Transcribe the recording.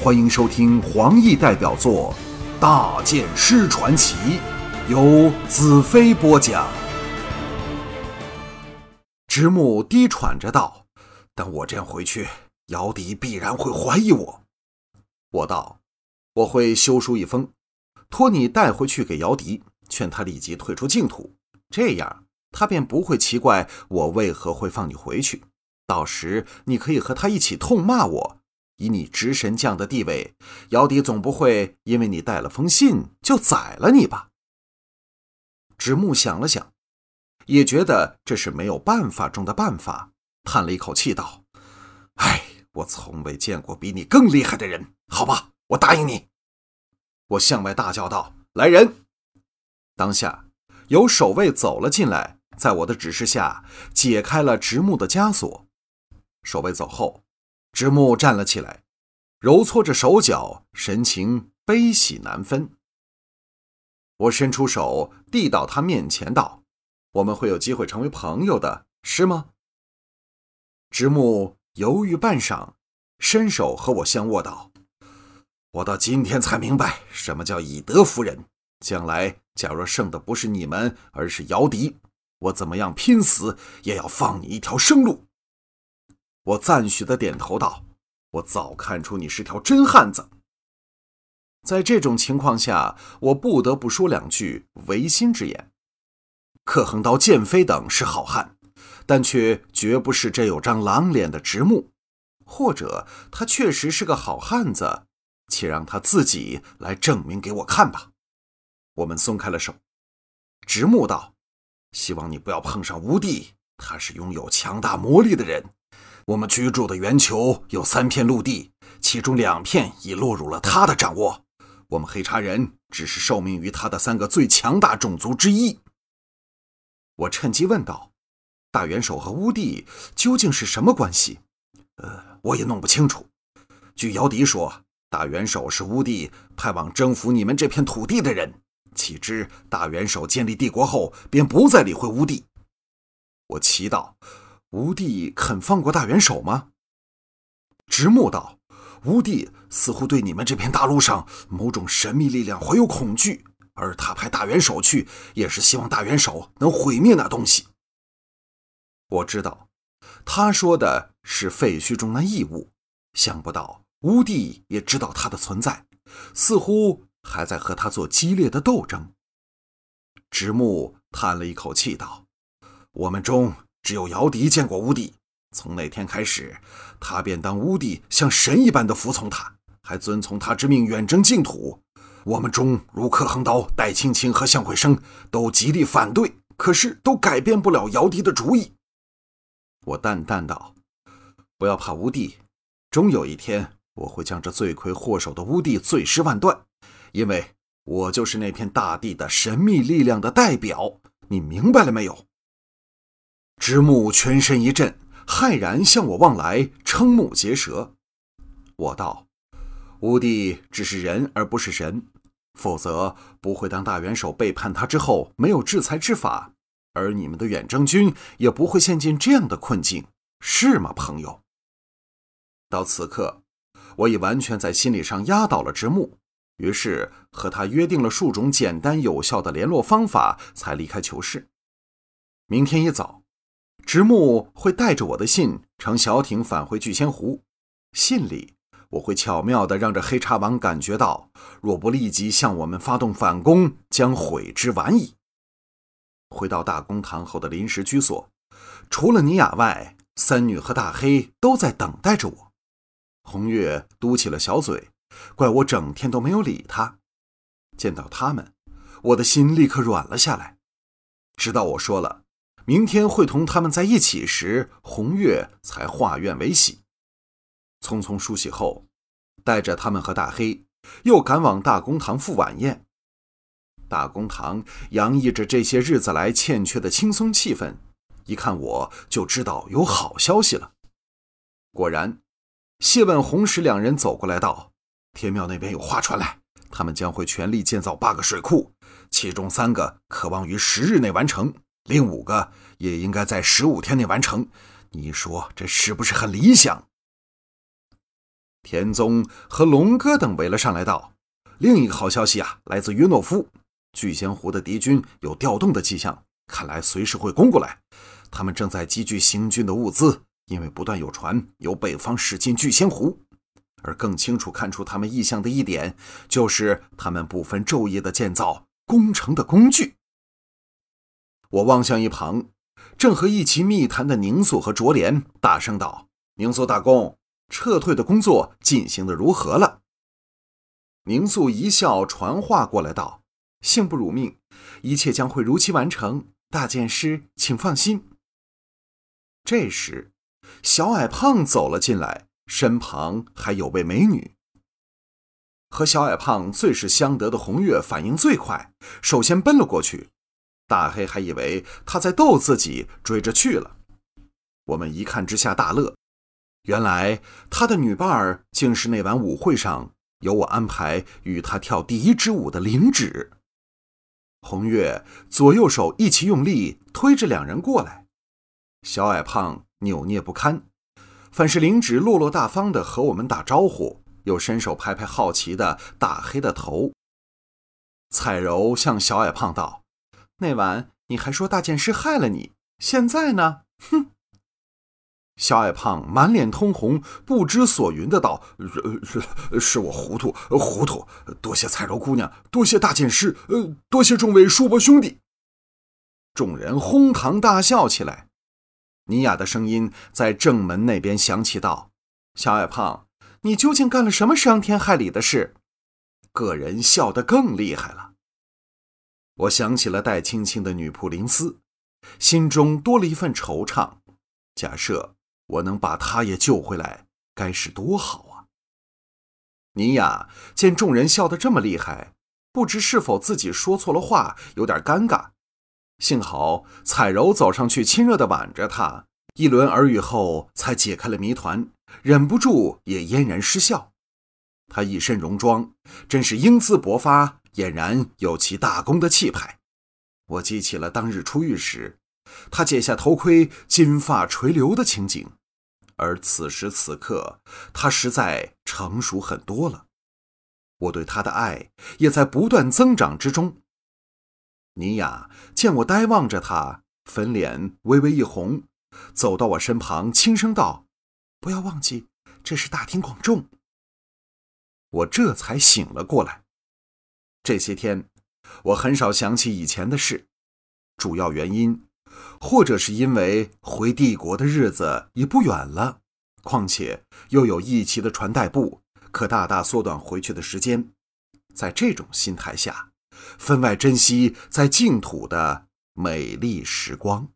欢迎收听黄奕代表作《大剑师传奇》，由子飞播讲。直木低喘着道：“但我这样回去，姚笛必然会怀疑我。”我道：“我会修书一封，托你带回去给姚笛，劝他立即退出净土，这样他便不会奇怪我为何会放你回去。到时你可以和他一起痛骂我。以你执神将的地位，姚笛总不会因为你带了封信就宰了你吧？”直木想了想，也觉得这是没有办法中的办法，叹了一口气道：“唉。”我从未见过比你更厉害的人，好吧，我答应你。我向外大叫道：“来人！”当下有守卫走了进来，在我的指示下解开了直木的枷锁。守卫走后，直木站了起来，揉搓着手脚，神情悲喜难分。我伸出手递到他面前，道：“我们会有机会成为朋友的，是吗？”直木。犹豫半晌，伸手和我相握道：“我到今天才明白什么叫以德服人。将来假若胜的不是你们，而是姚笛，我怎么样拼死也要放你一条生路。”我赞许的点头道：“我早看出你是条真汉子。”在这种情况下，我不得不说两句违心之言。克横刀、剑飞等是好汉。但却绝不是这有张狼脸的直木，或者他确实是个好汉子，且让他自己来证明给我看吧。我们松开了手，直木道：“希望你不要碰上吴帝，他是拥有强大魔力的人。我们居住的圆球有三片陆地，其中两片已落入了他的掌握。我们黑茶人只是受命于他的三个最强大种族之一。”我趁机问道。大元首和乌帝究竟是什么关系？呃，我也弄不清楚。据姚笛说，大元首是乌帝派往征服你们这片土地的人。岂知大元首建立帝国后，便不再理会乌帝。我祈祷，吴帝肯放过大元首吗？直木道，吴帝似乎对你们这片大陆上某种神秘力量怀有恐惧，而他派大元首去，也是希望大元首能毁灭那东西。我知道，他说的是废墟中那异物。想不到吴帝也知道它的存在，似乎还在和他做激烈的斗争。直木叹了一口气道：“我们中只有姚笛见过乌帝。从那天开始，他便当乌帝像神一般的服从他，还遵从他之命远征净土。我们中如柯恒刀、戴青青和向慧生都极力反对，可是都改变不了姚笛的主意。”我淡淡道：“不要怕乌帝，终有一天我会将这罪魁祸首的乌帝碎尸万段，因为我就是那片大地的神秘力量的代表。你明白了没有？”直木全身一震，骇然向我望来，瞠目结舌。我道：“乌帝只是人，而不是神，否则不会当大元首背叛他之后没有制裁之法。”而你们的远征军也不会陷进这样的困境，是吗，朋友？到此刻，我已完全在心理上压倒了直木，于是和他约定了数种简单有效的联络方法，才离开囚室。明天一早，直木会带着我的信乘小艇返回聚仙湖，信里我会巧妙地让这黑茶王感觉到，若不立即向我们发动反攻，将悔之晚矣。回到大公堂后的临时居所，除了尼雅外，三女和大黑都在等待着我。红月嘟起了小嘴，怪我整天都没有理他。见到他们，我的心立刻软了下来。直到我说了明天会同他们在一起时，红月才化怨为喜。匆匆梳洗后，带着他们和大黑，又赶往大公堂赴晚宴。大公堂洋溢着这些日子来欠缺的轻松气氛，一看我就知道有好消息了。果然，谢问、红石两人走过来道：“天庙那边有话传来，他们将会全力建造八个水库，其中三个渴望于十日内完成，另五个也应该在十五天内完成。你说这是不是很理想？”田宗和龙哥等围了上来，道：“另一个好消息啊，来自约诺夫，聚仙湖的敌军有调动的迹象，看来随时会攻过来。他们正在积聚行军的物资，因为不断有船由北方驶进聚仙湖。而更清楚看出他们意向的一点，就是他们不分昼夜的建造攻城的工具。”我望向一旁，正和一起密谈的宁肃和卓莲，大声道：“宁肃大公。”撤退的工作进行的如何了？宁肃一笑，传话过来道：“幸不辱命，一切将会如期完成。大剑师，请放心。”这时，小矮胖走了进来，身旁还有位美女。和小矮胖最是相得的红月反应最快，首先奔了过去。大黑还以为他在逗自己，追着去了。我们一看之下大乐。原来他的女伴儿竟是那晚舞会上由我安排与他跳第一支舞的灵芷。红月左右手一起用力推着两人过来，小矮胖扭捏不堪，反是灵芷落落大方的和我们打招呼，又伸手拍拍好奇的大黑的头。彩柔向小矮胖道：“那晚你还说大剑师害了你，现在呢？哼！”小矮胖满脸通红，不知所云的道：“是是我糊涂，糊涂，多谢彩柔姑娘，多谢大剑师，呃，多谢众位叔伯兄弟。”众人哄堂大笑起来。尼雅的声音在正门那边响起道：“小矮胖，你究竟干了什么伤天害理的事？”个人笑得更厉害了。我想起了戴青青的女仆林思，心中多了一份惆怅。假设。我能把她也救回来，该是多好啊！尼雅见众人笑得这么厉害，不知是否自己说错了话，有点尴尬。幸好彩柔走上去亲热地挽着他，一轮耳语后才解开了谜团，忍不住也嫣然失笑。她一身戎装，真是英姿勃发，俨然有其大功的气派。我记起了当日出狱时，他解下头盔，金发垂流的情景。而此时此刻，他实在成熟很多了。我对他的爱也在不断增长之中。尼雅见我呆望着他，粉脸微微一红，走到我身旁，轻声道：“不要忘记，这是大庭广众。”我这才醒了过来。这些天，我很少想起以前的事，主要原因。或者是因为回帝国的日子也不远了，况且又有义旗的传代部，可大大缩短回去的时间。在这种心态下，分外珍惜在净土的美丽时光。